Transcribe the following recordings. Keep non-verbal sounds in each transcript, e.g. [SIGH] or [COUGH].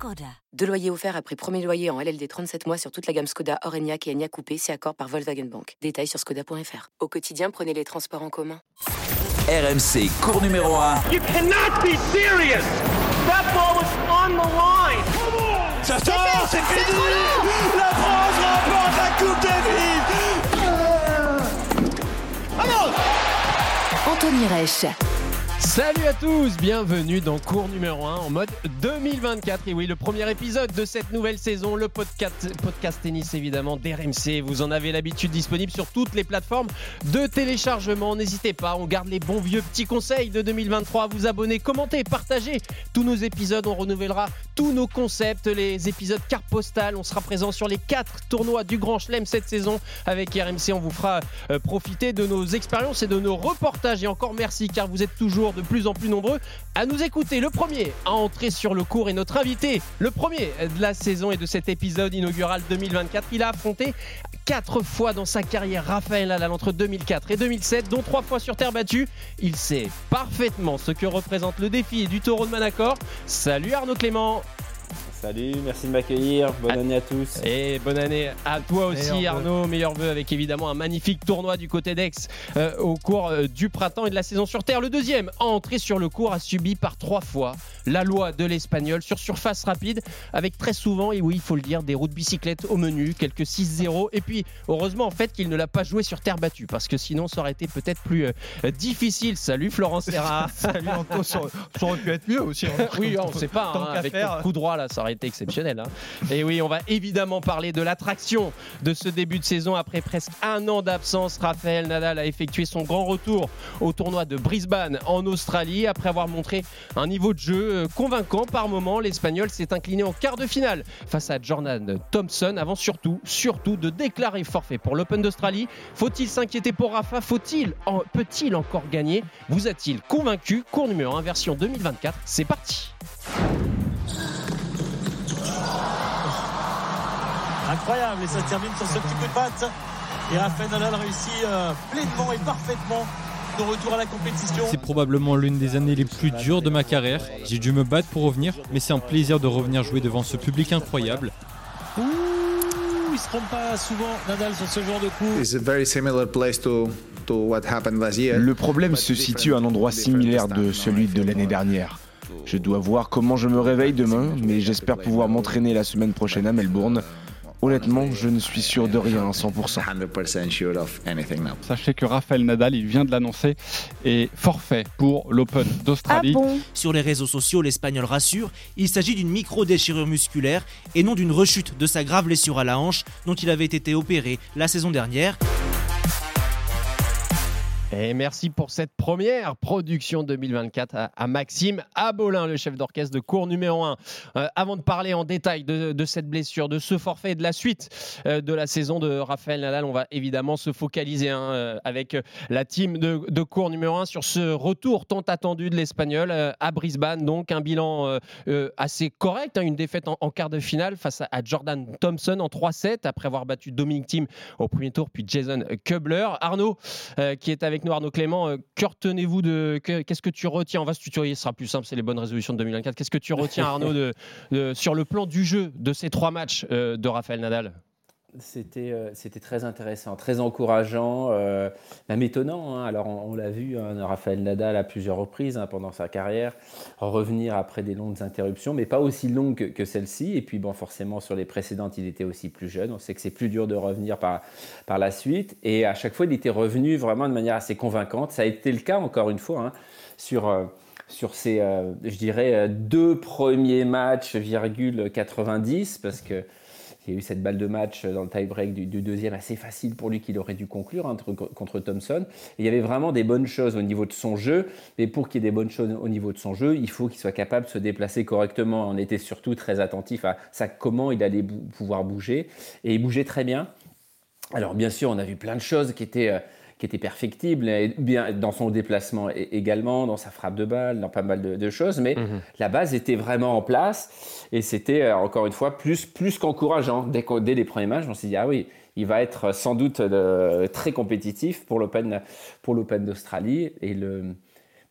Skoda. Deux loyers offerts après premier loyer en LLD 37 mois sur toute la gamme Skoda, Orenia et Enya Coupé, c'est accord par Volkswagen Bank. Détails sur skoda.fr. Au quotidien, prenez les transports en commun. RMC, cours numéro 1. You cannot be serious! That ball was on the line! Ça sort, c'est fini! La France remporte la Coupe! Vamos! Anthony Reich. Salut à tous, bienvenue dans cours numéro 1 en mode 2024. Et oui, le premier épisode de cette nouvelle saison, le podcast, tennis évidemment d'RMC. Vous en avez l'habitude disponible sur toutes les plateformes de téléchargement. N'hésitez pas, on garde les bons vieux petits conseils de 2023. Vous abonner, commenter, partager tous nos épisodes. On renouvellera tous nos concepts, les épisodes carte postale. On sera présent sur les quatre tournois du Grand Chelem cette saison avec RMC. On vous fera euh, profiter de nos expériences et de nos reportages. Et encore merci car vous êtes toujours de plus en plus nombreux à nous écouter. Le premier à entrer sur le cours est notre invité, le premier de la saison et de cet épisode inaugural 2024. Il a affronté quatre fois dans sa carrière Raphaël Nadal entre 2004 et 2007, dont trois fois sur terre battue. Il sait parfaitement ce que représente le défi du taureau de Manacor. Salut Arnaud Clément Salut, merci de m'accueillir. Bonne année à tous. Et bonne année à toi aussi, Arnaud. Meilleur vœu avec évidemment un magnifique tournoi du côté d'Aix euh, au cours euh, du printemps et de la saison sur Terre. Le deuxième, entré sur le cours, a subi par trois fois la loi de l'espagnol sur surface rapide, avec très souvent, et oui, il faut le dire, des routes bicyclettes au menu, quelques 6-0. Et puis, heureusement en fait qu'il ne l'a pas joué sur terre battue, parce que sinon, ça aurait été peut-être plus euh, difficile. Salut Florence Serra. [LAUGHS] Salut Anto, ça, aurait pu être mieux aussi. Hein. [LAUGHS] oui, on ne sait pas. Hein, avec le coup droit, là, ça aurait été exceptionnel. Hein. Et oui, on va évidemment parler de l'attraction de ce début de saison après presque un an d'absence. Raphaël Nadal a effectué son grand retour au tournoi de Brisbane en Australie après avoir montré un niveau de jeu euh, convaincant par moment. L'Espagnol s'est incliné en quart de finale face à Jordan Thompson avant surtout, surtout de déclarer forfait pour l'Open d'Australie. Faut-il s'inquiéter pour Rafa? Faut-il, peut-il encore gagner? Vous a-t-il convaincu? Cours numéro 1 version 2024, c'est parti. Incroyable et ça termine sur ce petit coup de patte. Et Rafael Nadal réussit euh, pleinement et parfaitement de retour à la compétition. C'est probablement l'une des années les plus dures de ma carrière. J'ai dû me battre pour revenir, mais c'est un plaisir de revenir jouer devant ce public incroyable. Ouh, il se trompe pas souvent Nadal sur ce genre de coup. Le problème se situe à un endroit similaire de celui de l'année dernière. Je dois voir comment je me réveille demain, mais j'espère pouvoir m'entraîner la semaine prochaine à Melbourne. Honnêtement, je ne suis sûr de rien à 100%. Sachez que Raphaël Nadal, il vient de l'annoncer, est forfait pour l'Open d'Australie. Ah Sur les réseaux sociaux, l'Espagnol rassure, il s'agit d'une micro-déchirure musculaire et non d'une rechute de sa grave blessure à la hanche dont il avait été opéré la saison dernière. Et merci pour cette première production 2024 à, Maxime Abolin, le chef d'orchestre de cours numéro 1. Euh, avant de parler en détail de, cette blessure, de ce forfait et de la suite euh, de la saison de Raphaël Nadal, on va évidemment se focaliser hein, euh, avec la team de, cours numéro 1 sur ce retour tant attendu de l'Espagnol à Brisbane. Donc un bilan assez correct, hein, une défaite en, quart de finale face à, Jordan Thompson en 3-7 après avoir battu Dominic Thiem au premier tour, puis Jason Kubler. Arnaud, qui est avec nous, Arnaud Clément. Euh, que retenez-vous de. Qu'est-ce que tu retiens? On va se tutoyer, ce sera plus simple, c'est les bonnes résolutions de 2024. Qu'est-ce que tu retiens, Arnaud, de, sur le plan du jeu de ces trois matchs euh, de Raphaël Nadal? C'était, euh, c'était très intéressant, très encourageant, euh, même étonnant. Hein. Alors, on, l'a vu, hein, Raphaël Nadal à plusieurs reprises hein, pendant sa carrière, revenir après des longues interruptions, mais pas aussi longues que, celle-ci. Et puis, bon, forcément, sur les précédentes, il était aussi plus jeune. On sait que c'est plus dur de revenir par, par la suite. Et à chaque fois, il était revenu vraiment de manière assez convaincante. Ça a été le cas, encore une fois, sur. Euh, sur ces, je dirais, deux premiers matchs, virgule 90, parce que il y a eu cette balle de match dans le tie-break du, deuxième assez facile pour lui qu'il aurait dû conclure hein, contre, Thompson. Il y avait vraiment des bonnes choses au niveau de son jeu, mais pour qu'il y ait des bonnes choses au niveau de son jeu, il faut qu'il soit capable de se déplacer correctement. On était surtout très attentif à ça, comment il allait pouvoir bouger, et il bougeait très bien. Alors bien sûr, on a vu plein de choses qui étaient... Euh, qui était perfectible, et bien dans son déplacement également, dans sa frappe de balle, dans pas mal de, choses, mais Mhm. la base était vraiment en place et c'était euh, encore une fois plus, plus qu'encourageant. Dès, dès les premiers matchs, on s'est dit, ah oui, il va être sans doute euh, très compétitif pour l'Open, pour l'Open d'Australie. Et le,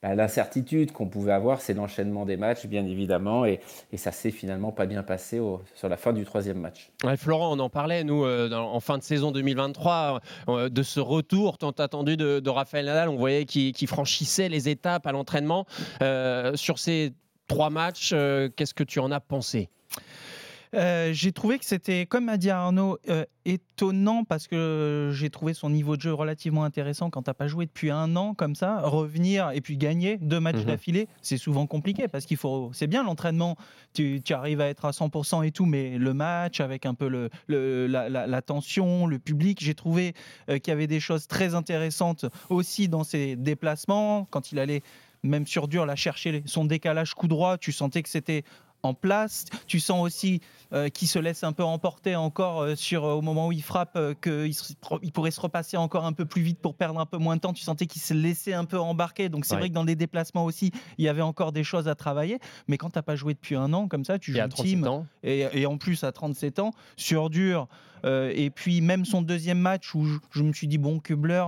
bah, l'incertitude qu'on pouvait avoir, c'est l'enchaînement des matchs, bien évidemment, et, et ça s'est finalement pas bien passé sur la fin du troisième match. Florent, on en parlait, nous, euh, en fin de saison 2023, euh, de ce retour tant attendu de, Raphaël Nadal. On voyait qu'il franchissait les étapes à l'entraînement. Euh, sur ces trois matchs, euh, qu'est-ce que tu en as pensé? Euh, j'ai trouvé que c'était, comme a dit Arnaud, euh, étonnant parce que j'ai trouvé son niveau de jeu relativement intéressant quand t'as pas joué depuis un an comme ça. Revenir et puis gagner deux matchs Mhm. d'affilée, c'est souvent compliqué parce qu'il faut. C'est bien l'entraînement, tu, tu arrives à être à 100% et tout, mais le match avec un peu le, le- la, la- la tension, le public, j'ai trouvé euh, qu'il y avait des choses très intéressantes aussi dans ses déplacements quand il allait même sur dur, la chercher son décalage coup droit, tu sentais que c'était en place. Tu sens aussi euh, qu'il se laisse un peu emporter encore euh, sur euh, au moment où il frappe, qu'il il pourrait se repasser encore un peu plus vite pour perdre un peu moins de temps. Tu sentais qu'il se laissait un peu embarquer. Donc c'est Ouais. vrai que dans les déplacements aussi, il y avait encore des choses à travailler. Mais quand t'as pas joué depuis un an comme ça, tu joues 37 team ans. et, et en plus à 37 ans, sur dur. et puis même son deuxième match où je, je me suis dit bon Kubler.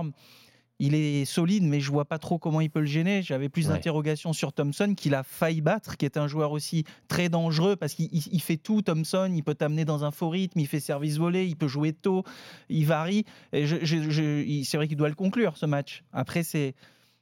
Il est solide, mais je vois pas trop comment il peut le gêner. J'avais plus Ouais. d'interrogations sur Thompson, qu'il a failli battre, qui est un joueur aussi très dangereux parce qu'il il- il fait tout. Thompson, il peut t'amener dans un faux rythme, il fait service volé, il peut jouer tôt, il varie. Et je- je- je- il- c'est vrai qu'il doit le conclure ce match. Après, c'est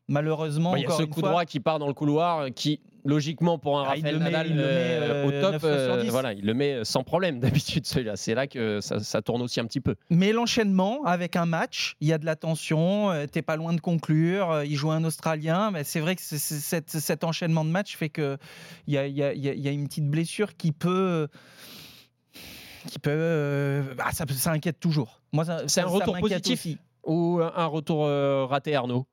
malheureusement Il y a ce coup fois, droit qui part dans le couloir, qui logiquement pour un Ah, Raphaël met- Nadal il le met, euh, euh, au 9 top, euh, 10. voilà, il le met sans problème [LAUGHS] d'habitude celui-là. C'est là que ça, ça tourne aussi un petit peu. Mais l'enchaînement avec un match, il y a de la tension, euh, t'es pas loin de conclure, euh, il joue un Australien, mais c'est vrai que c'est- c'est- cet, cet enchaînement de match fait que il y a, il y a- il y a- il y a une petite blessure qui peut qui peut euh, bah, ça, ça inquiète toujours. Moi, ça- C'est un ça retour positif aussi. ou un un retour euh, raté, Arnaud?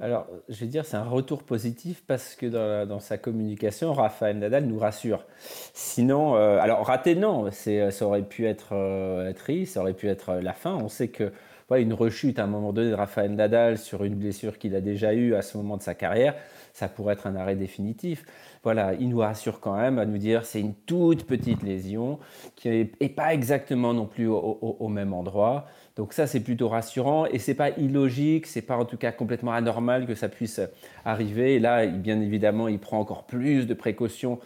Alors, je vais dire, c'est un retour positif parce que dans, sa communication, Rafael Nadal nous rassure. Sinon, euh, alors raté, non, c'est, ça aurait pu être, euh, être triste, ça aurait pu être euh, la fin. On sait que une rechute à un moment donné de Rafael Nadal sur une blessure qu'il a déjà eue à ce moment de sa carrière, ça pourrait être un arrêt définitif. Voilà, il nous rassure quand même à nous dire c'est une toute petite lésion qui n'est pas exactement non plus au même endroit. Donc ça c'est plutôt rassurant et c'est pas illogique, c'est pas en tout cas complètement anormal que ça puisse arriver. Là, bien évidemment, il prend encore plus de précautions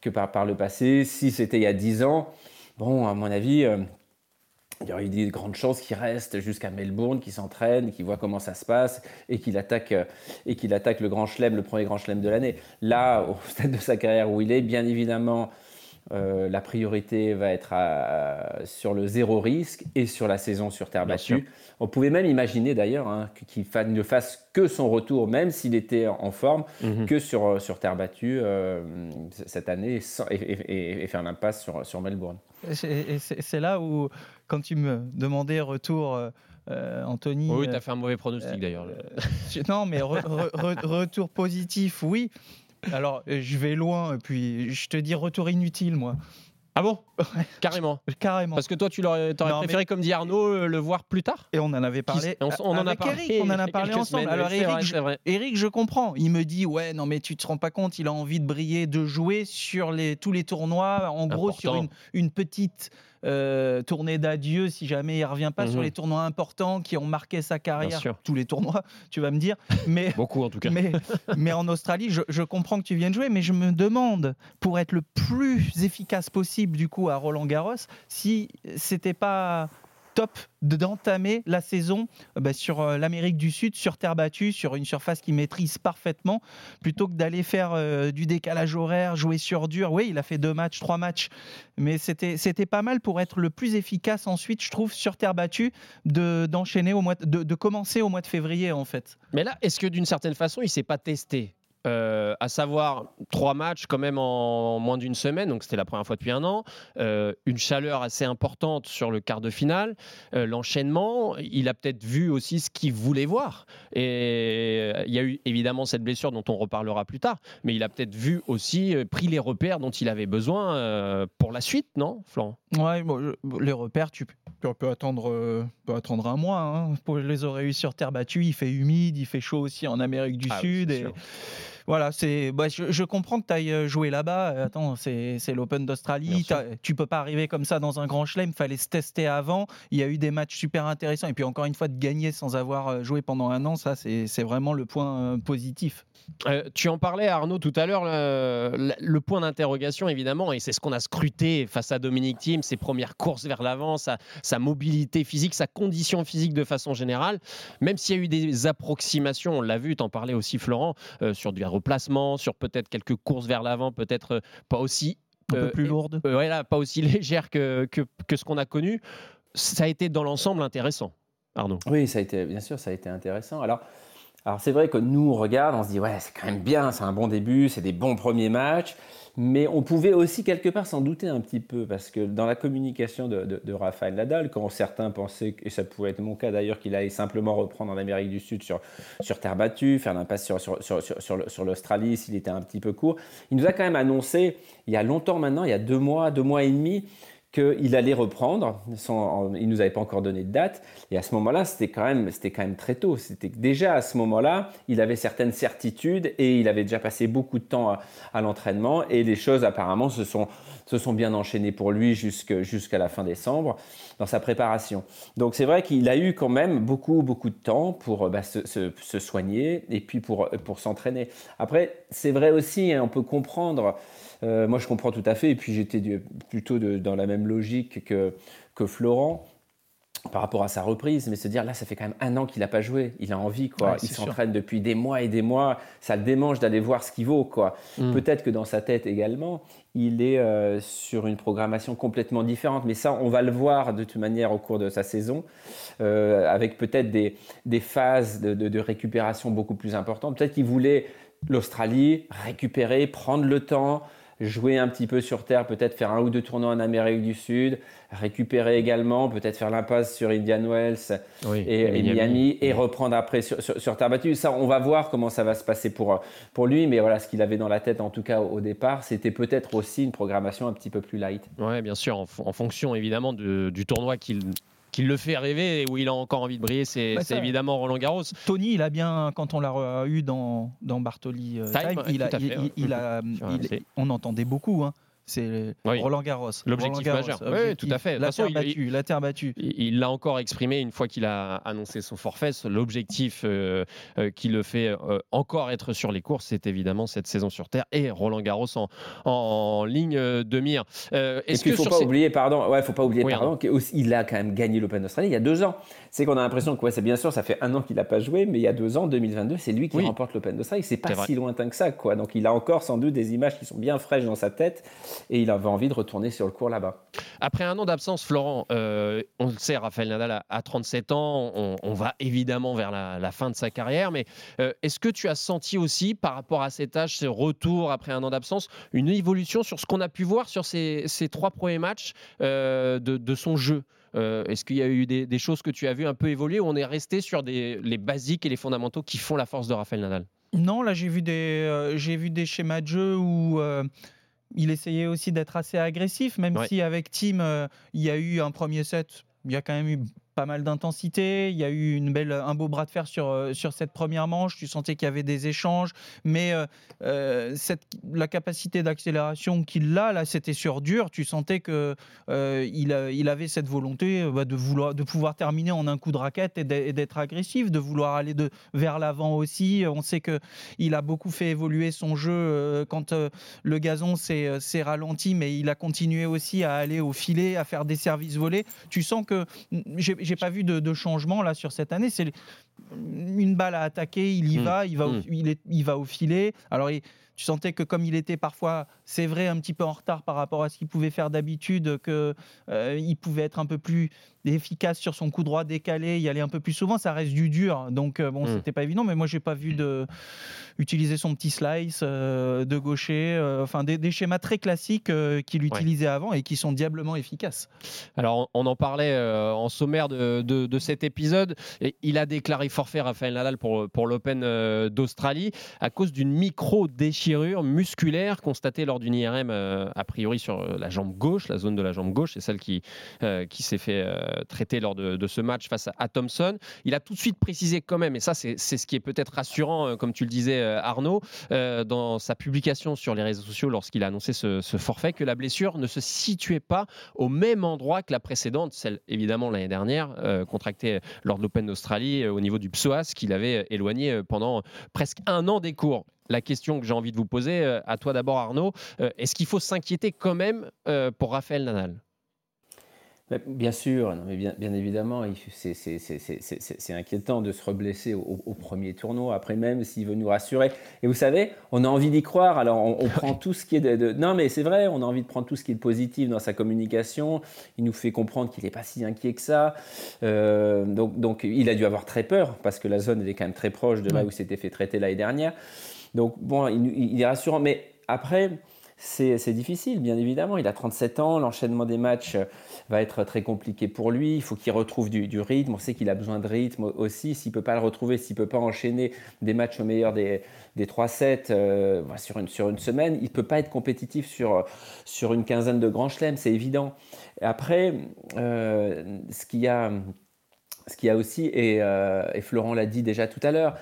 que par, par le passé. Si c'était il y a 10 ans, bon, à mon avis, euh, il y aurait eu des grandes chances qu'il reste jusqu'à Melbourne, qu'il s'entraîne, qu'il voit comment ça se passe et qu'il attaque, euh, et qu'il attaque le grand chelem, le premier grand chelem de l'année. Là, au [LAUGHS] stade de sa carrière où il est, bien évidemment, euh, la priorité va être à- sur le zéro risque et sur la saison sur terre Bien sûr. battue. On pouvait même imaginer d'ailleurs hein, qu'il fa- ne fasse que son retour, même s'il était en forme, Mhm. que sur, sur terre battue euh, cette année sans- et, et- et- et faire l'impasse sur, sur Melbourne. Et c'est- là où, quand tu me demandais retour, euh, euh, Anthony. Oui, tu euh, as fait un mauvais pronostic d'ailleurs. Non, mais re- re- re- retour positif, oui. Alors, euh, je vais loin, et puis je te dis retour inutile, moi. Ah bon? Carrément. [LAUGHS] Carrément. Parce que toi, tu l'aurais t'aurais Non, mais- préféré, comme dit Arnaud, euh, le voir plus tard? Et on en avait parlé. on, on en a parlé. Eric, on en a parlé ensemble. semaines, Alors Eric, vrai, je. Eric, comprends. Il me dit ouais, non mais tu te rends pas compte, il a envie de briller, de jouer sur les tous les tournois. En gros, sur une petite euh, tournée d'adieu, si jamais il revient pas sur Mhm. les tournois importants qui ont marqué sa carrière. sûr. Tous les tournois, tu vas me dire. Mais [LAUGHS] Beaucoup en tout cas. mais, mais en Australie, je, je comprends que tu viennes jouer, mais je me demande, pour être le plus efficace possible du coup à Roland Garros, si c'était pas de- d'entamer la saison euh, bah, sur euh, l'Amérique du Sud, sur terre battue, sur une surface qu'il maîtrise parfaitement, plutôt que d'aller faire euh, du décalage horaire, jouer sur dur. Oui, il a fait deux matchs, trois matchs, mais c'était pas mal pour être le plus efficace ensuite, je trouve, sur terre battue, de d'enchaîner au mois de, de commencer au mois de février en fait. Mais là, est-ce que d'une certaine façon, il s'est pas testé? Euh, à savoir trois matchs quand même en moins d'une semaine, donc c'était la première fois depuis un an, euh, une chaleur assez importante sur le quart de finale, euh, l'enchaînement, il a peut-être vu aussi ce qu'il voulait voir. Et il y a eu évidemment cette blessure dont on reparlera plus tard, mais il a peut-être vu aussi, pris les repères dont il avait besoin pour la suite, non, Florent? Ouais, bon, les repères, tu peux, attendre, peut attendre un mois hein, les aurait eu sur terre battue. Il fait humide, il fait chaud aussi en Amérique du Ah Sud. Et, voilà, c'est. bah, je, je comprends que tu ailles jouer là-bas. Euh, Attends, c'est l'Open d'Australie. Tu peux pas arriver comme ça dans un grand chelem. Fallait se tester avant. Il y a eu des matchs super intéressants. Et puis encore une fois, de gagner sans avoir euh, joué pendant un an, ça, c'est vraiment le point euh, positif. Euh, tu en parlais, Arnaud, tout à l'heure, le, le- le point d'interrogation, évidemment, et c'est ce qu'on a scruté face à Dominique Thiem, ses premières courses vers l'avant, sa, sa mobilité physique, sa condition physique de façon générale. Même s'il y a eu des approximations, on l'a vu, t'en parlais aussi, Florent, euh, sur du replacement, sur peut-être quelques courses vers l'avant, peut-être euh, pas aussi. Un peu plus lourdes. euh, ouais, là, pas aussi [LAUGHS] légères que, que, que ce qu'on a connu. Ça a été dans l'ensemble intéressant, Arnaud. Oui, ça a été, bien sûr, ça a été intéressant. Alors, alors c'est vrai que nous, on regarde, on se dit, ouais, c'est quand même bien, c'est un bon début, c'est des bons premiers matchs. Mais on pouvait aussi quelque part s'en douter un petit peu, parce que dans la communication de, de, Rafael Nadal, quand certains pensaient, et ça pouvait être mon cas d'ailleurs, qu'il allait simplement reprendre en Amérique du Sud sur, sur terre battue, faire l'impasse sur, sur, sur, sur l'Australie s'il était un petit peu court, il nous a quand même annoncé, il y a longtemps maintenant, il y a deux mois, deux mois et demi, qu'il allait reprendre. Sans, il nous avait pas encore donné de date. Et à ce moment-là, c'était quand même, c'était quand même très tôt. C'était déjà à ce moment-là, il avait certaines certitudes et il avait déjà passé beaucoup de temps à l'entraînement. Et les choses apparemment se sont, se sont bien enchaînées pour lui jusqu'à la fin décembre dans sa préparation. Donc c'est vrai qu'il a eu quand même beaucoup, beaucoup de temps pour bah, se, soigner et puis pour, s'entraîner. Après, c'est vrai aussi, hein, on peut comprendre, euh, moi je comprends tout à fait, et puis j'étais plutôt dans la même logique que, que Florent par rapport à sa reprise, mais se dire là, ça fait quand même un an qu'il n'a pas joué, il a envie, quoi. Ouais, il s'entraîne depuis des mois et des mois, ça le démange d'aller voir ce qu'il vaut, quoi. Mm. Peut-être que dans sa tête également, il est euh, sur une programmation complètement différente, mais ça, on va le voir de toute manière au cours de sa saison, euh, avec peut-être des, des phases de, de- de récupération beaucoup plus importantes. Peut-être qu'il voulait l'Australie, récupérer, prendre le temps, jouer un petit peu sur terre, peut-être faire un ou deux tournois en Amérique du Sud, récupérer également, peut-être faire l'impasse sur Indian Wells Oui, et, et Miami. Miami, et reprendre après sur, sur- sur terre battue. Ça, on va voir comment ça va se passer pour, pour lui, mais voilà, ce qu'il avait dans la tête, en tout cas au, au départ, c'était peut-être aussi une programmation un petit peu plus light. Ouais, bien sûr, en, fonction évidemment de- du tournoi qu'il qui le fait rêver et où il a encore envie de briller, c'est Bah, évidemment Roland Garros. Tony, il a bien, quand on l'a eu dans, dans Bartoli euh, Time, il a, il- il il- on entendait beaucoup. hein. C'est Oui. Roland Garros. L'objectif majeur. Oui, tout à fait. La façon, terre il- battue, la terre battue. Il l'a encore exprimé une fois qu'il a annoncé son forfait. L'objectif euh, euh, qui le fait euh, encore être sur les courses, c'est évidemment cette saison sur Terre et Roland Garros en, en ligne de mire. Euh, Est-ce puis, il que faut pas ces- oublier, pardon, ouais, faut pas oublier, Oui, pardon, qu'il a quand même gagné l'Open d'Australie il y a deux ans. C'est qu'on a l'impression que, ouais, c'est bien sûr, ça fait un an qu'il n'a pas joué, mais il y a deux ans, 2022, c'est lui qui Oui. remporte l'Open d'Australie. C'est pas si lointain que ça, quoi. Donc, il a encore sans doute des images qui sont bien fraîches dans sa tête, et il avait envie de retourner sur le cours là-bas. Après un an d'absence, Florent, euh, on le sait, Raphaël Nadal a, a 37 ans, on, on va évidemment vers la, la fin de sa carrière, mais euh, est-ce que tu as senti aussi, par rapport à cet âge, ce retour après un an d'absence, une évolution sur ce qu'on a pu voir sur ces, ces trois premiers matchs euh, de, de son jeu? Euh, Est-ce qu'il y a eu des, des choses que tu as vu un peu évoluer ou on est resté sur des, les basiques et les fondamentaux qui font la force de Raphaël Nadal? Non, là j'ai vu des euh, j'ai vu des schémas de jeu où euh, il essayait aussi d'être assez agressif, même Ouais. si avec Team euh, il y a eu un premier set, il y a quand même eu pas mal d'intensité, il y a eu une belle, un beau bras de fer sur, euh, sur cette première manche, tu sentais qu'il y avait des échanges, mais euh, euh, cette, la capacité d'accélération qu'il a, là c'était sur dur, tu sentais que euh, il, avait cette volonté bah, de, vouloir, de pouvoir terminer en un coup de raquette et d'être agressif, de vouloir aller de, vers l'avant aussi. On sait que il a beaucoup fait évoluer son jeu quand le gazon s'est ralenti, mais il a continué aussi à aller au filet, à faire des services volés. Tu sens que j'ai pas vu de, de changement là sur cette année. C'est une balle à attaquer, il y Mm. va, il va, au, Mm. il, est- il va au filet. Alors il- tu sentais que comme il était parfois, c'est vrai, un petit peu en retard par rapport à ce qu'il pouvait faire d'habitude, que euh, il pouvait être un peu plus efficace sur son coup droit décalé, y aller un peu plus souvent, ça reste du dur. Donc euh, bon, Mm. c'était pas évident, mais moi j'ai pas vu de utiliser son petit slice euh, de gaucher, euh, enfin des, des schémas très classiques qu'il utilisait avant et qui sont diablement efficaces. Alors, on en parlait en sommaire de, de- de cet épisode. Et il a déclaré forfait Rafael Nadal pour, pour l'Open d'Australie à cause d'une musculaire constatée lors d'une IRM, euh, a priori sur euh, la jambe gauche, la zone de la jambe gauche, c'est celle qui, euh, qui s'est fait traiter lors de, ce match face à, Thompson. Il a tout de suite précisé quand même, et ça c'est ce qui est peut-être rassurant, comme tu le disais Arnaud, dans sa publication sur les réseaux sociaux lorsqu'il a annoncé ce, forfait, que la blessure ne se situait pas au même endroit que la précédente, celle évidemment l'année dernière, contractée lors de l'Open d'Australie au niveau du psoas, qu'il avait éloigné pendant presque un an des cours. La question que j'ai envie de vous poser, euh, à toi d'abord Arnaud, euh, est-ce qu'il faut s'inquiéter quand même euh, pour Raphaël Nadal? Mais Bien sûr, non, mais bien, bien évidemment, c'est- inquiétant de se reblesser au, au premier tournoi, après même s'il veut nous rassurer. Et vous savez, on a envie d'y croire, alors on, on [LAUGHS] prend tout ce qui est de, de- Non mais c'est vrai, on a envie de prendre tout ce qui est de positif dans sa communication, il nous fait comprendre qu'il n'est pas si inquiet que ça. Euh, donc, donc il a dû avoir très peur, parce que la zone elle est quand même très proche de là où il s'était fait traiter l'année dernière. Donc bon, il, est rassurant, mais après... C'est difficile, bien évidemment. Il a 37 ans, l'enchaînement des matchs euh, va être très compliqué pour lui. Il faut qu'il retrouve du, rythme. On sait qu'il a besoin de rythme aussi. S'il ne peut pas le retrouver, s'il ne peut pas enchaîner des matchs au meilleur des, des 3-7 euh, sur, une, sur une semaine, il ne peut pas être compétitif sur, sur une quinzaine de grands chelems, c'est évident. Après, euh, ce qu'il y a ce qu'il y a aussi, et, et Florent l'a dit déjà tout à l'heure,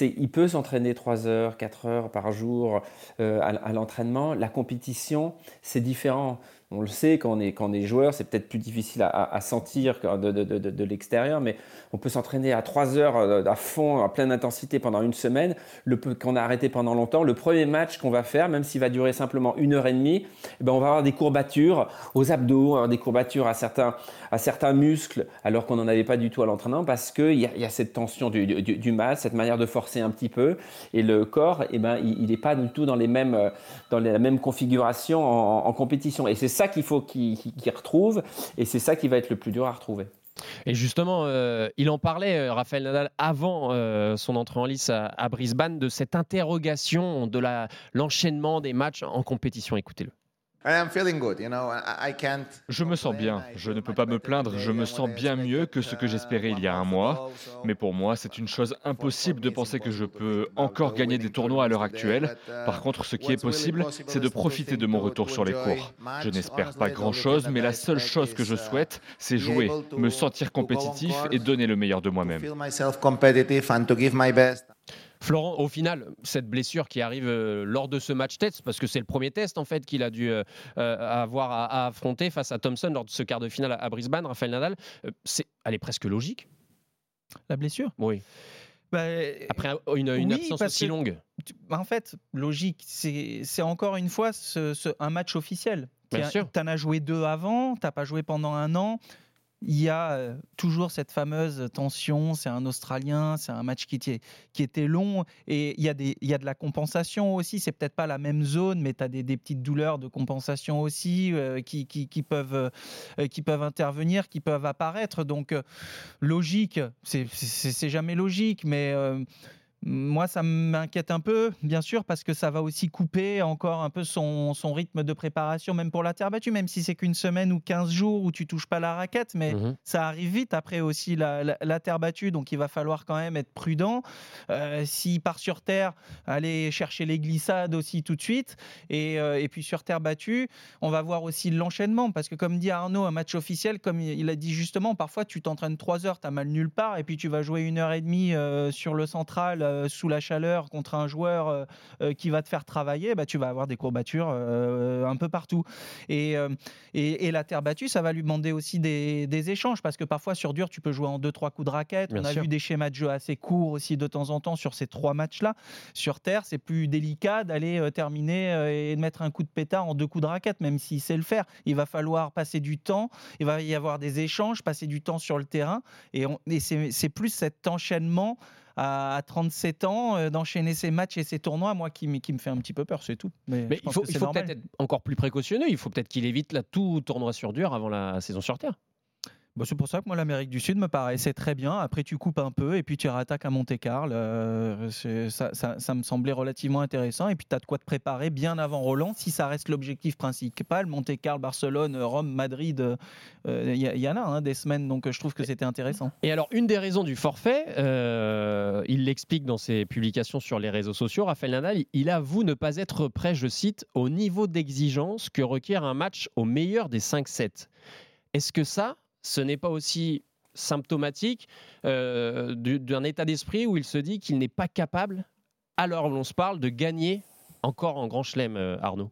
il peut s'entraîner 3 heures, 4 heures par jour euh, à, à l'entraînement. La compétition, c'est différent. On le sait, quand on est, joueur, c'est peut-être plus difficile à, sentir de, de- de- de- l'extérieur, mais on peut s'entraîner à 3 heures euh, à fond, à pleine intensité pendant une semaine. Le qu'on a arrêté pendant longtemps, le premier match qu'on va faire, même s'il va durer simplement une heure et demie, eh ben on va avoir des courbatures aux abdos, avoir des courbatures à certains, à certains muscles, alors qu'on n'en avait pas du tout à l'entraînement, parce qu'il y, y a cette tension du, du, du mal, cette manière de forcer un petit peu, et le corps, eh ben, il n'est pas du tout dans, les mêmes, euh, dans la même configuration en, en compétition. Et c'est ça qu'il faut qu'il retrouve, et c'est ça qui va être le plus dur à retrouver. Et justement, euh, il en parlait, euh, Raphaël Nadal, avant euh, son entrée en lice à, à Brisbane, de cette interrogation de l'enchaînement des matchs en compétition. Écoutez-le. Je me sens bien, je ne peux pas me plaindre, je me sens bien mieux que ce que j'espérais il y a un mois. Mais pour moi, c'est une chose impossible de penser que je peux encore gagner des tournois à l'heure actuelle. Par contre, ce qui est possible, c'est de profiter de mon retour sur les cours. Je n'espère pas grand-chose, mais la seule chose que je souhaite, c'est jouer, me sentir compétitif et donner le meilleur de moi-même. Florent, au final, cette blessure qui arrive euh, lors de ce match test, parce que c'est le premier test en fait qu'il a dû euh, euh, avoir à, à affronter face à Thompson lors de ce quart de finale à, Brisbane, Raphaël Nadal, c'est, elle est presque logique. La blessure? Oui. Bah, Après un- une, une oui, absence aussi que longue. bah, en fait, logique, c'est c'est encore une fois ce- ce- un match officiel. Bien sûr. Tu en as joué deux avant, tu n'as pas joué pendant un an. Il y a euh, toujours cette fameuse tension, c'est un Australien, c'est un match qui qui était long et il y, a des, il y a de la compensation aussi, c'est peut-être pas la même zone, mais tu as des, des petites douleurs de compensation aussi euh, qui, qui, peuvent, euh, qui peuvent intervenir, qui peuvent apparaître. Donc, euh, logique, c'est jamais logique, mais moi, ça m'inquiète un peu, bien sûr, parce que ça va aussi couper encore un peu son, son rythme de préparation, même pour la terre battue, même si c'est qu'une semaine ou 15 jours où tu touches pas la raquette, mais Mhm. ça arrive vite après aussi la, la- la terre battue, donc il va falloir quand même être prudent. Euh, S'il part sur terre, aller chercher les glissades aussi tout de suite, et, euh, et puis sur terre battue, on va voir aussi l'enchaînement, parce que comme dit Arnaud, un match officiel, comme il il a dit justement, parfois tu t'entraînes 3 heures, tu as mal nulle part, et puis tu vas jouer une heure et demie euh, sur le central euh, sous la chaleur contre un joueur euh, euh, qui va te faire travailler, bah, tu vas avoir des courbatures un peu partout. Et, et, et la terre battue, ça va lui demander aussi des, des échanges, parce que parfois sur dur, tu peux jouer en 2-3 coups de raquette. Bien On a sûr. vu des schémas de jeu assez courts aussi de temps en temps sur ces trois matchs-là. Sur terre, c'est plus délicat d'aller terminer et de mettre un coup de pétard en deux coups de raquette, même s'il sait le faire. Il va falloir passer du temps, il va y avoir des échanges, passer du temps sur le terrain. Et, et c'est c'est plus cet enchaînement à à 37 ans, euh, d'enchaîner ces matchs et ces tournois, moi, qui, me- qui me fait un petit peu peur, c'est tout. Mais, il faut, peut-être être encore plus précautionneux. Il faut peut-être qu'il évite là, tout tournoi sur dur avant la saison sur terre. Bah, c'est pour ça que moi l'Amérique du Sud me paraissait très bien. Après tu coupes un peu et puis tu rattaques à Monte Carlo. Euh, ça, me semblait relativement intéressant. Et puis tu as de quoi te préparer bien avant Roland si ça reste l'objectif principal. Monte Carlo, Barcelone, Rome, Madrid, euh, il il y en a hein, des semaines donc euh, je trouve que c'était intéressant. Et alors, une des raisons du forfait, euh, il l'explique dans ses publications sur les réseaux sociaux, Raphaël Nadal, il avoue ne pas être prêt, je cite, au niveau d'exigence que requiert un match au meilleur des 5 sets. Est-ce que ça, ce n'est pas aussi symptomatique euh, du- d'un état d'esprit où il se dit qu'il n'est pas capable, où l'on se parle, de gagner encore en Grand Chelem, euh, Arnaud?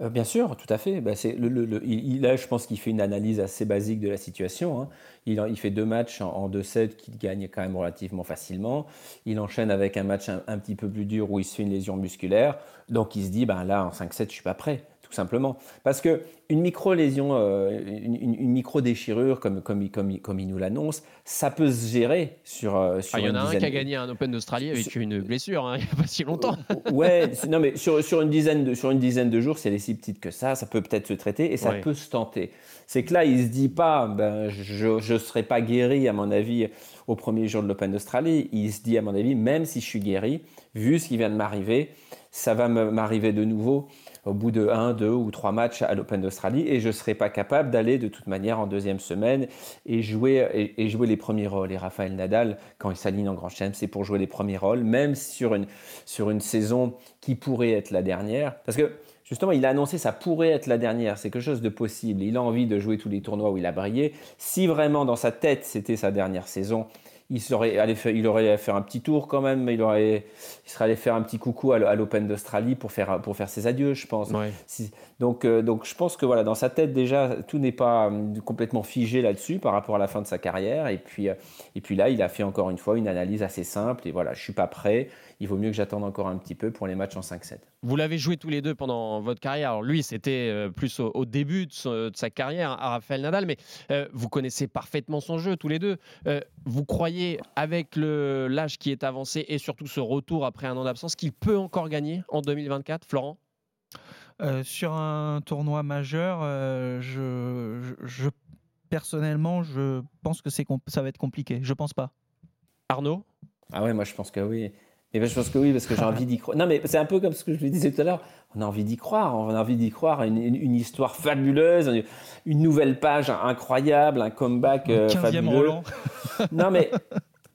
Euh, bien sûr, tout à fait. Bah, là, je pense qu'il fait une analyse assez basique de la situation. hein. Il, fait deux matchs en, en deux sets qu'il gagne quand même relativement facilement. Il enchaîne avec un match un, petit peu plus dur où il se fait une lésion musculaire. Donc il se dit, ben là, en 5-7, je suis pas prêt, tout simplement. Parce que une micro-lésion, euh, une, micro-déchirure, comme, comme, il- comme, comme il nous l'annonce, ça peut se gérer sur, euh, sur Ah, Il y en a un dizaine- qui a gagné un Open d'Australie avec une blessure hein, il n'y a pas si longtemps. Ouais, c'est- non mais sur, sur, une dizaine de, sur une dizaine de jours, si elle est si petite que ça, ça peut peut-être se traiter et ça Ouais. peut se tenter. C'est que là, il se dit pas, ben, je ne serai pas guéri, à mon avis, au premier jour de l'Open d'Australie. Il se dit, à mon avis, même si je suis guéri, vu ce qui vient de m'arriver, ça va m'arriver de nouveau au bout de un, deux ou trois matchs à l'Open d'Australie et je ne serai pas capable d'aller de toute manière en deuxième semaine et jouer, et jouer les premiers rôles. Et Raphaël Nadal, quand il s'aligne en Grand Chelem, c'est pour jouer les premiers rôles, même sur une, sur une saison qui pourrait être la dernière. Parce que justement, il a annoncé ça pourrait être la dernière, c'est quelque chose de possible. Il a envie de jouer tous les tournois où il a brillé. Si vraiment dans sa tête c'était sa dernière saison, il, serait allé faire, il aurait faire un petit tour quand même, il, aurait, il serait allé faire un petit coucou à l'Open d'Australie pour faire, pour faire ses adieux, je pense. Donc, euh, donc je pense que voilà, dans sa tête déjà, tout n'est pas euh, complètement figé là-dessus par rapport à la fin de sa carrière. Et puis, euh, et puis là, il a fait encore une fois une analyse assez simple. Et voilà, je suis pas prêt. Il vaut mieux que j'attende encore un petit peu pour les matchs en 5-7. Vous l'avez joué tous les deux pendant votre carrière. Alors lui, c'était euh, plus au, au début de, sa carrière à Rafael Nadal, mais euh, vous connaissez parfaitement son jeu tous les deux. Euh, vous croyez, avec l'âge qui est avancé et surtout ce retour après un an d'absence, qu'il peut encore gagner en 2024, Florent? Euh, sur un tournoi majeur, euh, je, je- je- personnellement, je pense que ça va être compliqué. Je pense pas. Arnaud? Ah ouais, moi je pense que oui. Et ben, je pense que oui, parce que j'ai envie d'y croire. Non, mais c'est un peu comme ce que je le disais tout à l'heure. On a envie d'y croire. On a envie d'y croire. à Une, histoire fabuleuse, une, nouvelle page incroyable, un comeback euh, 15e fabuleux. Roland. [LAUGHS] non, mais,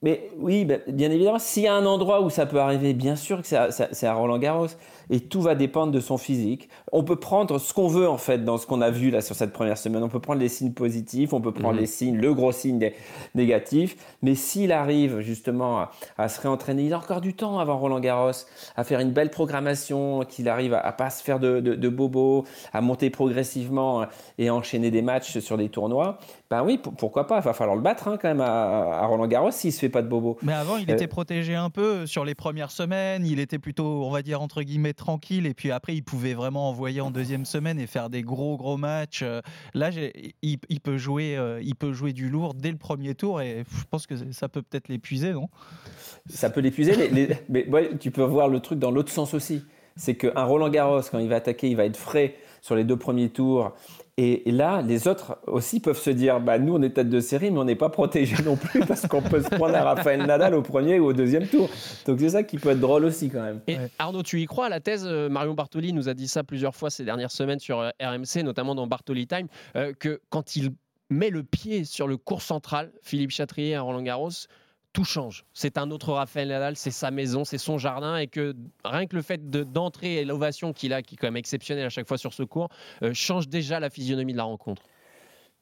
mais oui, ben, bien évidemment, s'il y a un endroit où ça peut arriver, bien sûr que c'est à, c'est à Roland Garros. Et tout va dépendre de son physique. On peut prendre ce qu'on veut, en fait, dans ce qu'on a vu là sur cette première semaine. On peut prendre les signes positifs, on peut prendre Mhm. les signes, le gros signe né- négatif. Mais s'il arrive justement à, à se réentraîner, il a encore du temps avant Roland Garros, à faire une belle programmation, qu'il arrive à, à pas se faire de, de, de bobos, à monter progressivement euh, et enchaîner des matchs sur des tournois. Ben oui, pour- pourquoi pas? Il va falloir le battre hein, quand même à, à Roland Garros s'il se fait pas de bobos. Mais avant, il Euh, était protégé un peu sur les premières semaines. Il était plutôt, on va dire, entre guillemets, tranquille. Et puis après, il pouvait vraiment envoyer en deuxième semaine et faire des gros, gros matchs. Euh, Là, il, peut jouer, euh, il peut jouer du lourd dès le premier tour. Et je pense que ça peut peut-être l'épuiser, non? Ça peut l'épuiser, mais tu peux voir le truc dans l'autre sens aussi. C'est qu'un Roland Garros, quand il va attaquer, il va être frais sur les deux premiers tours. Et, et là, les autres aussi peuvent se dire bah, nous, on est tête de série, mais on n'est pas protégé non plus parce qu'on peut se prendre à Raphaël Nadal au premier ou au deuxième tour. Donc c'est ça qui peut être drôle aussi quand même. Et Arnaud, tu y crois à la thèse euh, Marion Bartoli nous a dit ça plusieurs fois ces dernières semaines sur euh, RMC, notamment dans Bartoli Time, euh, que quand il met le pied sur le cours central, Philippe Chatrier à Roland Garros, tout change. C'est un autre Raphaël Nadal, c'est sa maison, c'est son jardin, et que rien que le fait de- d'entrer et l'ovation qu'il a, qui est quand même exceptionnelle à chaque fois sur ce cours, euh, change déjà la physionomie de la rencontre.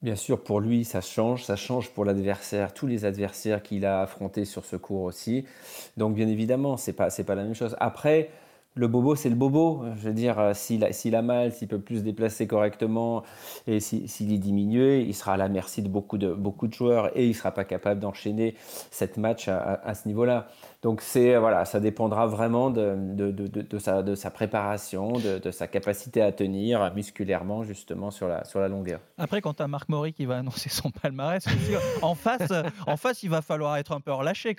Bien sûr, pour lui, ça change. Ça change pour l'adversaire, tous les adversaires qu'il a affrontés sur ce cours aussi. Donc, bien évidemment, c'est pas, pas la même chose. Après, le bobo, c'est le bobo. Je veux dire, euh, s'il a, mal, s'il peut plus se déplacer correctement et si- s'il est diminué, il sera à la merci de beaucoup de, joueurs et il sera pas capable d'enchaîner cette match à ce niveau-là. Donc, c'est, euh, voilà, ça dépendra vraiment de, de, de- de- de sa, de sa préparation, de, de sa capacité à tenir musculairement, justement, sur la, sur la longueur. Après, quand tu as Marc Maury qui va annoncer son palmarès, sûr, en, face, en face, il va falloir être un peu relâché.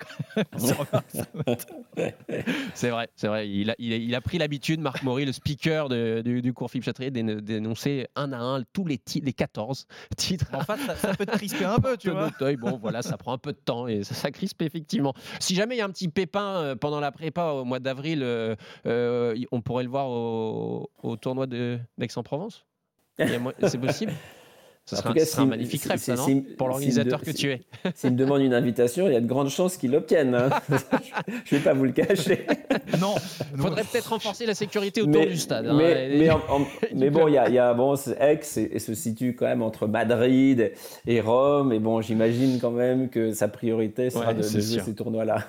C'est vrai, c'est vrai. Il a, il a- il a pris l'habitude, Marc Maury, le speaker de- du, du cours Philippe Chatrier, d'éno- d'énoncer un à un tous les, les 14 titres. En fait, ça, ça peut te crisper un peu, tu vois. Bon, voilà, ça prend un peu de temps et ça, ça crispe effectivement. Si jamais il y a un petit pépin euh, pendant la prépa au mois d'avril, euh, euh, on pourrait le voir au, au tournoi d'Aix-en-Provence? C'est possible? [LAUGHS] Ce En sera, tout cas, ce sera un magnifique rêve, ça, non Pour l'organisateur que tu es. S'il me demande une invitation, il y a de grandes chances qu'il l'obtienne. hein. [LAUGHS] je ne vais pas vous le cacher. Non. [LAUGHS] Faudrait peut-être renforcer la sécurité autour du stade. hein. Mais, Et- mais, en- en- [LAUGHS] mais bon, il y a, il y a- bon, Aix et, et se situe quand même entre Madrid et Rome. Et bon, j'imagine quand même que sa priorité sera Ouais, de, de jouer sûr. ces tournois-là.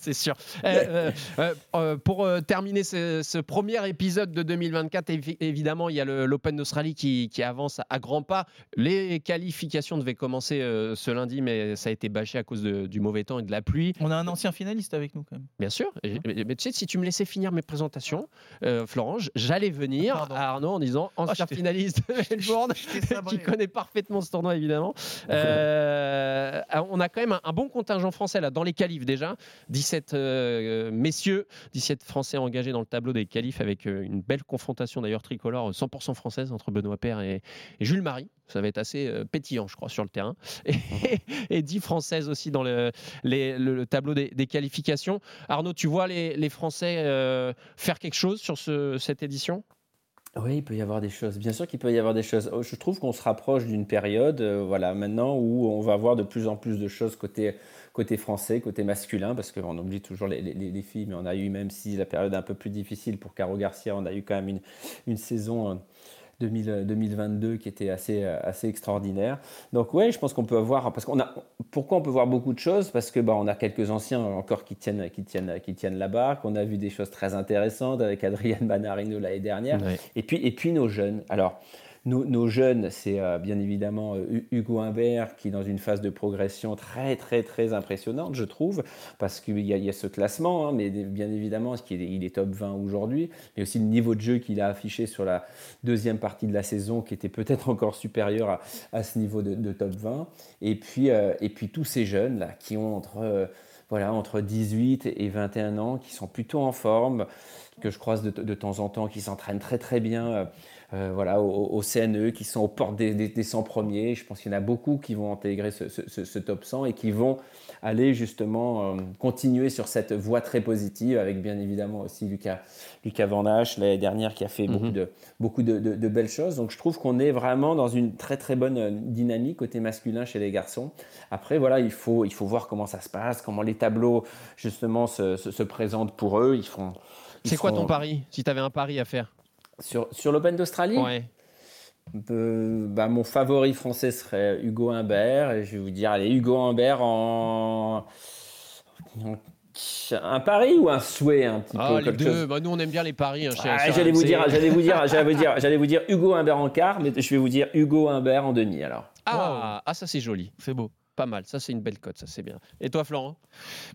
c'est sûr. Euh, euh, euh, euh, pour euh, terminer ce, ce premier épisode de 2024, évi- évidemment, il y a l'Open d'Australie qui, qui avance à grands pas. Les qualifications devaient commencer euh, ce lundi, mais ça a été bâché à cause de- du mauvais temps et de la pluie. On a un ancien finaliste avec nous quand même. Bien sûr. Et- Mais, mais tu sais, si tu me laissais finir mes présentations, euh, Florent, j'allais venir à Arnaud en disant ancien finaliste de [LAUGHS] Melbourne, [LAUGHS] qui connaît parfaitement ce tournoi évidemment. Euh, on a quand même un, un bon contingent français là dans les qualifs déjà. 17 euh, messieurs, 17 Français engagés dans le tableau des qualifs avec une belle confrontation d'ailleurs tricolore 100% française entre Benoît et, et Jules Marie. Ça va être assez euh, pétillant, je crois, sur le terrain. [LAUGHS] Et, et 10 Françaises aussi dans le, les- le- le tableau des, des qualifications. Arnaud, tu vois les, les Français euh, faire quelque chose sur ce- cette édition? Oui, il peut y avoir des choses. Bien sûr qu'il peut y avoir des choses. Je trouve qu'on se rapproche d'une période, euh, voilà, maintenant où on va voir de plus en plus de choses côté, côté français, côté masculin, parce qu'on oublie toujours les, les- les filles, mais on a eu, même si la période est un peu plus difficile pour Caro Garcia, on a eu quand même une, une saison. Euh, 2000, euh, 2022 qui était assez, euh, assez extraordinaire. Donc ouais, je pense qu'on peut avoir parce qu'on a pourquoi on peut voir beaucoup de choses? Parce que bah, on a quelques anciens encore qui tiennent qui tiennent qui tiennent la barque. On a vu des choses très intéressantes avec Adrien Banarino l'année dernière. Et puis et puis nos jeunes. Alors nos, jeunes, c'est euh, bien évidemment euh, Hu- Hugo Humbert qui est dans une phase de progression très très très impressionnante, je trouve, parce qu'il y, a- il ce classement, hein, mais bien évidemment, qu'il est, il est top 20 aujourd'hui, mais aussi le niveau de jeu qu'il a affiché sur la deuxième partie de la saison, qui était peut-être [LAUGHS] encore supérieur à, ce niveau de, top 20. Et puis, euh, et puis tous ces jeunes là qui ont entre voilà, entre 18 et 21 ans, qui sont plutôt en forme, que je croise de, de temps en temps, qui s'entraînent très très bien euh, voilà, au, au CNE, qui sont aux portes des, des- des 100 premiers. Je pense qu'il y en a beaucoup qui vont intégrer ce, ce- top 100 et qui vont aller justement euh, continuer sur cette voie très positive, avec bien évidemment aussi Lucas, Lucas Van Hache l'année dernière qui a fait beaucoup, de, beaucoup de, de- de belles choses. Donc je trouve qu'on est vraiment dans une très très bonne euh, dynamique côté masculin chez les garçons. Après, voilà, il faut, il faut voir comment ça se passe, comment les tableaux justement se, se- se présentent pour eux. Ils C'est quoi ton pari Si tu avais un pari à faire? Sur, sur l'Open d'Australie Ouais. Euh, bah, mon favori français serait Hugo Humbert. Et je vais vous dire, allez, Hugo Humbert en. en- Un pari ou un souhait un petit Ah, peu les deux. Bah, nous, on aime bien les paris. hein, Ah, J'allais vous dire, j'allais vous dire, j'allais [LAUGHS] vous dire, j'allais vous dire Hugo Humbert en quart, mais je vais vous dire Hugo Humbert en demi alors. Ah, ah, ça, c'est joli. C'est beau. Pas mal. Ça, c'est une belle cote. Ça, c'est bien. Et toi, Florent?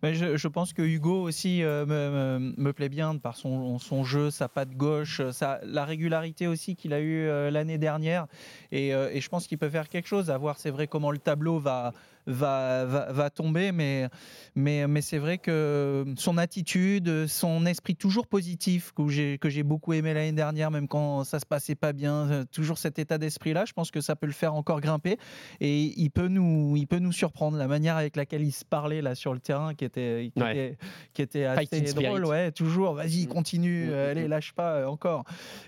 Mais je, pense que Hugo aussi euh, me, plaît bien par son, jeu, sa patte gauche, sa, la régularité aussi qu'il a eu euh, l'année dernière. Et, euh, et je pense qu'il peut faire quelque chose. À voir, c'est vrai, comment le tableau va, va, va, va tomber. Mais, mais, mais c'est vrai que son attitude, son esprit toujours positif, que j'ai, que j'ai beaucoup aimé l'année dernière, même quand ça se passait pas bien, euh, toujours cet état d'esprit-là, je pense que ça peut le faire encore grimper. Et il peut nous, il peut nous surprendre. La manière avec laquelle il se parlait là sur le terrain, qui était, qui Ouais. était, qui était assez drôle. Ouais, toujours, vas-y, Mm. continue, euh, allez, lâche pas euh, encore.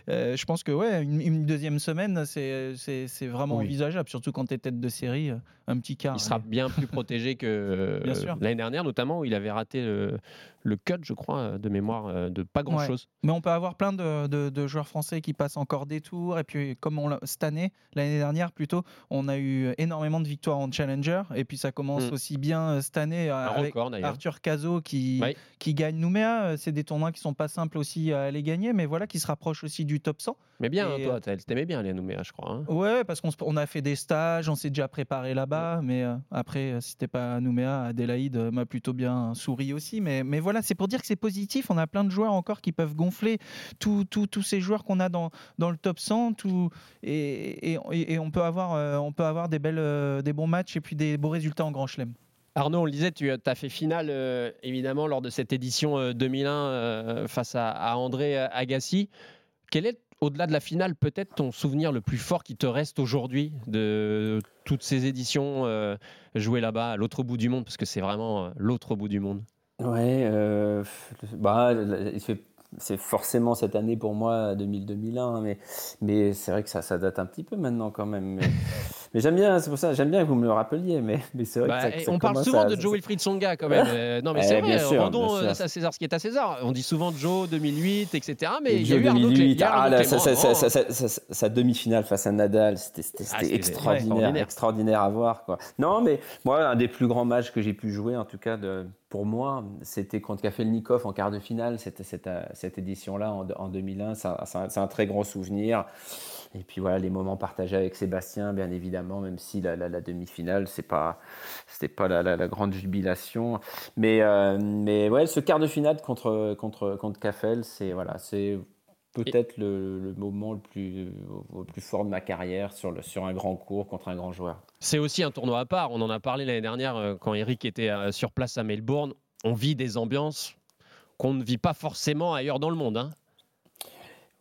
Euh, je pense que ouais, une, une deuxième semaine, c'est, c'est, c'est vraiment Oui. envisageable, surtout quand tu es tête de série, un petit quart. Il sera allez. Bien plus protégé que [LAUGHS] euh, l'année dernière, notamment où il avait raté le, le cut, je crois, de mémoire euh, de pas grand Ouais. chose. Mais on peut avoir plein de, de- de joueurs français qui passent encore des tours. Et puis, comme on cette année, l'année dernière plutôt, on a eu énormément de victoires en Challenger. Et puis, ça commence Mm. aussi bien euh, cette année euh, Un avec record. Arthur Cazot qui, Ouais. qui gagne Nouméa. Euh, C'est des tournois qui sont pas simples aussi à aller gagner, mais voilà, qui se rapprochent aussi du top 100. Mais bien, hein, Et, toi, t'as- t'aimais bien les Nouméa, je crois. hein. Ouais, parce qu'on on a fait des stages, on s'est déjà préparé là-bas, mais euh, après, euh, si c'était pas Nouméa, Adélaïde euh, m'a plutôt bien souri aussi. Mais, mais voilà, c'est pour dire que c'est positif. On a plein de joueurs encore qui peuvent gonfler tous ces joueurs qu'on a dans, dans le top 100, tout, et, et- on peut avoir, euh, on peut avoir des, belles, des bons matchs et puis des beaux résultats en Grand Chelem. Arnaud, on le disait, tu as fait finale évidemment lors de cette édition euh, 2001 euh, face à, à André Agassi. Quel est, au-delà de la finale, peut-être ton souvenir le plus fort qui te reste aujourd'hui de toutes ces éditions euh, jouées là-bas, à l'autre bout du monde, parce que c'est vraiment euh, l'autre bout du monde Ouais, euh, bah, c'est forcément cette année pour moi, 2000-2001, mais, mais c'est vrai que ça, ça date un petit peu maintenant quand même. Mais, [LAUGHS] mais j'aime bien, c'est pour ça, j'aime bien que vous me le rappeliez, mais, mais c'est vrai Bah, que ça, on parle souvent à- de Joe Wilfried Songa quand même. [LAUGHS] Euh, non mais Eh, c'est vrai, sûr, rendons euh, à César ce qui est à César. On dit souvent Joe 2008, etc. Mais il y a eu Arnaud Clé- 2008, il y a ah, sa demi-finale face à Nadal, c'était Ah, extraordinaire, extraordinaire. extraordinaire à voir. Quoi. Non, mais moi, un des plus grands matchs que j'ai pu jouer, en tout cas de, pour moi, c'était contre Kafelnikov en quart de finale, cette, cette, euh, cette édition-là en, en 2001. C'est un, un très grand souvenir. Et puis voilà, les moments partagés avec Sébastien, bien évidemment, même si la, la- demi-finale, c'est pas, pas la, la- grande jubilation. Mais, euh, mais ouais, ce quart de finale contre, contre, contre c'est voilà, peut-être le, le moment le plus, le plus fort de ma carrière sur, le, sur un grand cours contre un grand joueur. C'est aussi un tournoi à part. On en a parlé l'année dernière euh, quand Eric était euh, sur place à Melbourne. On vit des ambiances qu'on ne vit pas forcément ailleurs dans le monde. hein.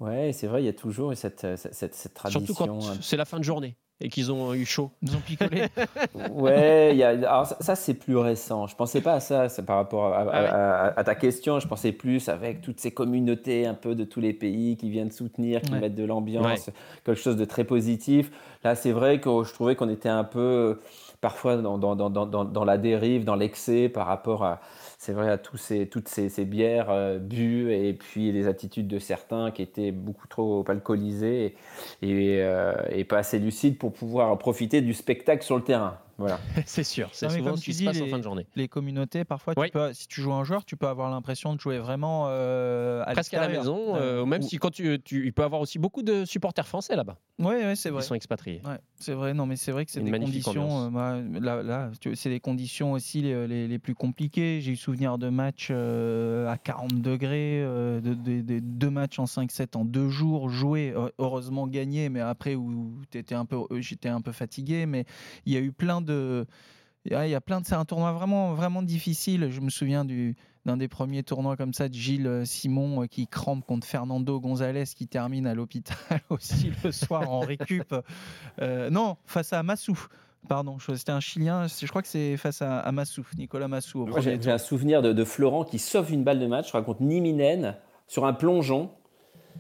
Ouais, c'est vrai, il y a toujours cette, cette, cette, cette tradition. Surtout quand un c'est la fin de journée et qu'ils ont eu chaud. Ils ont picolé. [LAUGHS] Ouais, il y a, alors ça, ça, c'est plus récent. Je pensais pas à ça, par rapport à, à- Ah ouais. à- à ta question. Je pensais plus avec toutes ces communautés un peu de tous les pays qui viennent soutenir, qui Ouais. mettent de l'ambiance, quelque chose de très positif. Là, c'est vrai que je trouvais qu'on était un peu euh, parfois dans, dans, dans, dans, la dérive, dans l'excès par rapport à, c'est vrai, à tous ces, toutes ces, ces bières euh, bues et puis les attitudes de certains qui étaient beaucoup trop alcoolisés et, euh, et pas assez lucides pour pouvoir profiter du spectacle sur le terrain. Voilà. [LAUGHS] c'est sûr, c'est souvent comme ce qui se dis, passe en les- fin de journée. Les communautés, parfois, tu Oui. peux, si tu joues un joueur, tu peux avoir l'impression de jouer vraiment euh, à Presque à la maison, euh, Euh, même ou- si quand tu, tu, il peut avoir aussi beaucoup de supporters français là-bas. Ouais, c'est Ils vrai. sont expatriés. Ouais, c'est vrai, non, mais c'est vrai que c'est des conditions. euh, moi, là, là, c'est des conditions aussi les, les- les plus compliquées. J'ai eu souvenir de matchs euh, à 40 degrés, euh, de, de- de- deux matchs en 5-7 en deux jours, joués, euh, heureusement gagnés, mais après où un peu, euh, j'étais un peu fatigué. Mais il y a eu plein de. Il y a plein de. C'est un tournoi vraiment, vraiment difficile. Je me souviens du d'un des premiers tournois comme ça de Gilles euh, Simon euh, qui crampe contre Fernando González qui termine à l'hôpital [LAUGHS] aussi le soir en récup. Euh, non, face à Massou. Pardon, c'était un Chilien. Je crois que c'est face à, à Massou, Nicolas Massou. J'ai un souvenir de, de Florent qui sauve une balle de match, je raconte Niminen, sur un plongeon.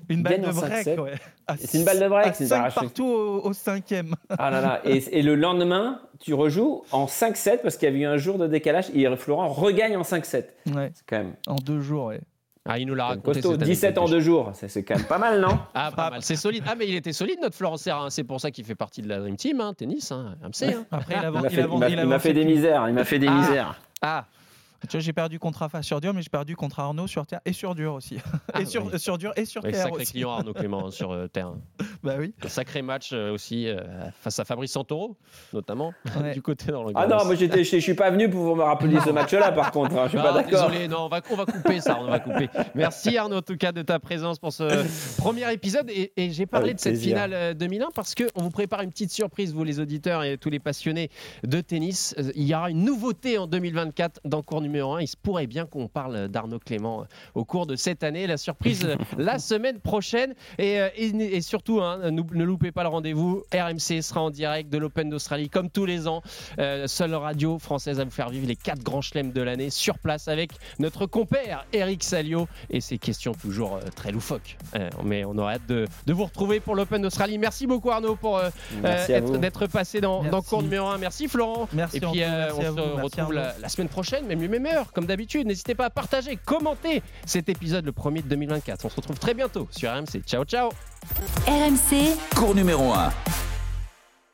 Une balle de break, 5-7. ouais. À C'est une balle de break, c'est partout au, au cinquième. Ah là là. Et, et le lendemain, tu rejoues en 5-7 parce qu'il y avait eu un jour de décalage et Florent regagne en 5-7. Ouais. C'est quand même En deux jours, ouais. Ah, il nous l'a raconté. costaud. cette 17 en deux jours. C'est quand même pas mal, non [LAUGHS] Ah, pas mal. C'est solide. Ah, mais il était solide, notre Florent Serra. hein. C'est pour ça qu'il fait partie de la Dream Team, hein, tennis, hein, MC. hein. Après, il, m'a il fait, des misères. Il m'a fait des Ah. misères. Ah, Tu vois, j'ai perdu contre Rafa sur dur, mais j'ai perdu contre Arnaud sur terre et sur dur aussi. [LAUGHS] et sur, oui. sur dur et sur oui, terre sacré aussi. client Arnaud [LAUGHS] Clément hein, sur euh, terrain. Bah oui. Un sacré match euh, aussi euh, face à Fabrice Santoro, notamment, [LAUGHS] Ouais. du côté dans le Ah non, moi j'étais, je, suis pas venu pour vous me rappeler ce match-là, par contre. hein, je suis pas Ah, d'accord. Désolé, non, on va, on va couper ça, on va couper. Merci Arnaud en tout cas de ta présence pour ce [LAUGHS] premier épisode. Et, et j'ai parlé Avec de cette plaisir. finale euh, 2001 parce qu'on vous prépare une petite surprise, vous les auditeurs et tous les passionnés de tennis. Euh, Il y aura une nouveauté en 2024 dans cours numéro 1. Il se pourrait bien qu'on parle d'Arnaud Clément euh, au cours de cette année. La surprise [LAUGHS] euh, la semaine prochaine. Et, euh, et- et surtout, hein, nou- ne loupez pas le rendez-vous. RMC sera en direct de l'Open d'Australie comme tous les ans. Euh, seule radio française à vous faire vivre les quatre grands chelems de l'année sur place avec notre compère Eric Salio et ses questions toujours euh, très loufoques. Euh, mais on aura hâte de, de vous retrouver pour l'Open d'Australie. Merci beaucoup Arnaud pour euh, euh, d'être passé dans, dans Merci. cours numéro 1. Merci Florent. Merci, et puis euh, on se vous, retrouve la, semaine prochaine, même mieux, même meilleur, comme d'habitude. N'hésitez pas à partager, commenter cet épisode, le premier de 2024. On se retrouve très bientôt sur RMC. Ciao, ciao RMC, cours numéro 1.